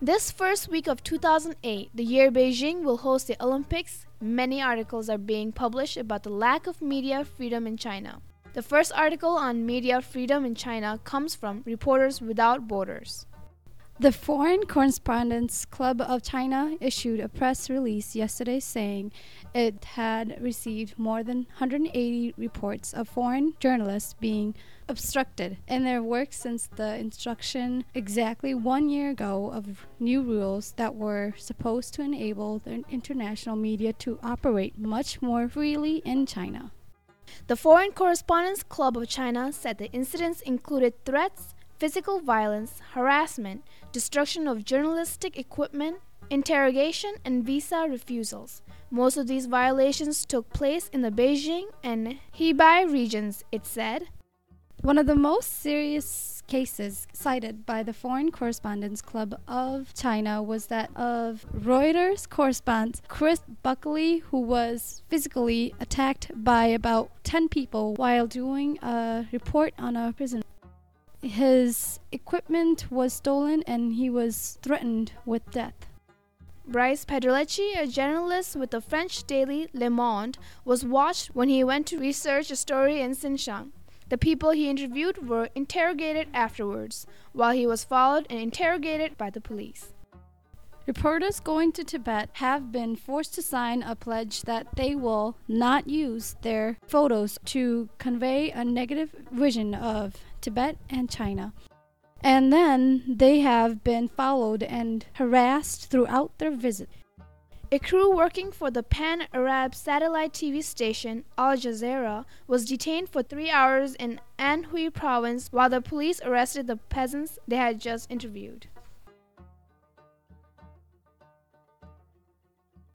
This first week of 2008, the year Beijing will host the Olympics, many articles are being published about the lack of media freedom in China. The first article on media freedom in China comes from Reporters Without Borders. The Foreign Correspondents Club of China issued a press release yesterday saying it had received more than 180 reports of foreign journalists being obstructed in their work since the introduction exactly one year ago of new rules that were supposed to enable the international media to operate much more freely in China. The Foreign Correspondents Club of China said the incidents included threats, physical violence, harassment, destruction of journalistic equipment, interrogation, and visa refusals. Most of these violations took place in the Beijing and Hebei regions, it said. One of the most serious cases cited by the Foreign Correspondents Club of China was that of Reuters correspondent Chris Buckley, who was physically attacked by about 10 people while doing a report on a prison. His equipment was stolen and he was threatened with death. Brice Pedroletti, a journalist with the French daily Le Monde, was watched when he went to research a story in Xinjiang. The people he interviewed were interrogated afterwards, while he was followed and interrogated by the police. Reporters going to Tibet have been forced to sign a pledge that they will not use their photos to convey a negative vision of Tibet and China. And then they have been followed and harassed throughout their visit. A crew working for the pan Arab satellite TV station Al Jazeera was detained for three hours in Anhui province while the police arrested the peasants they had just interviewed.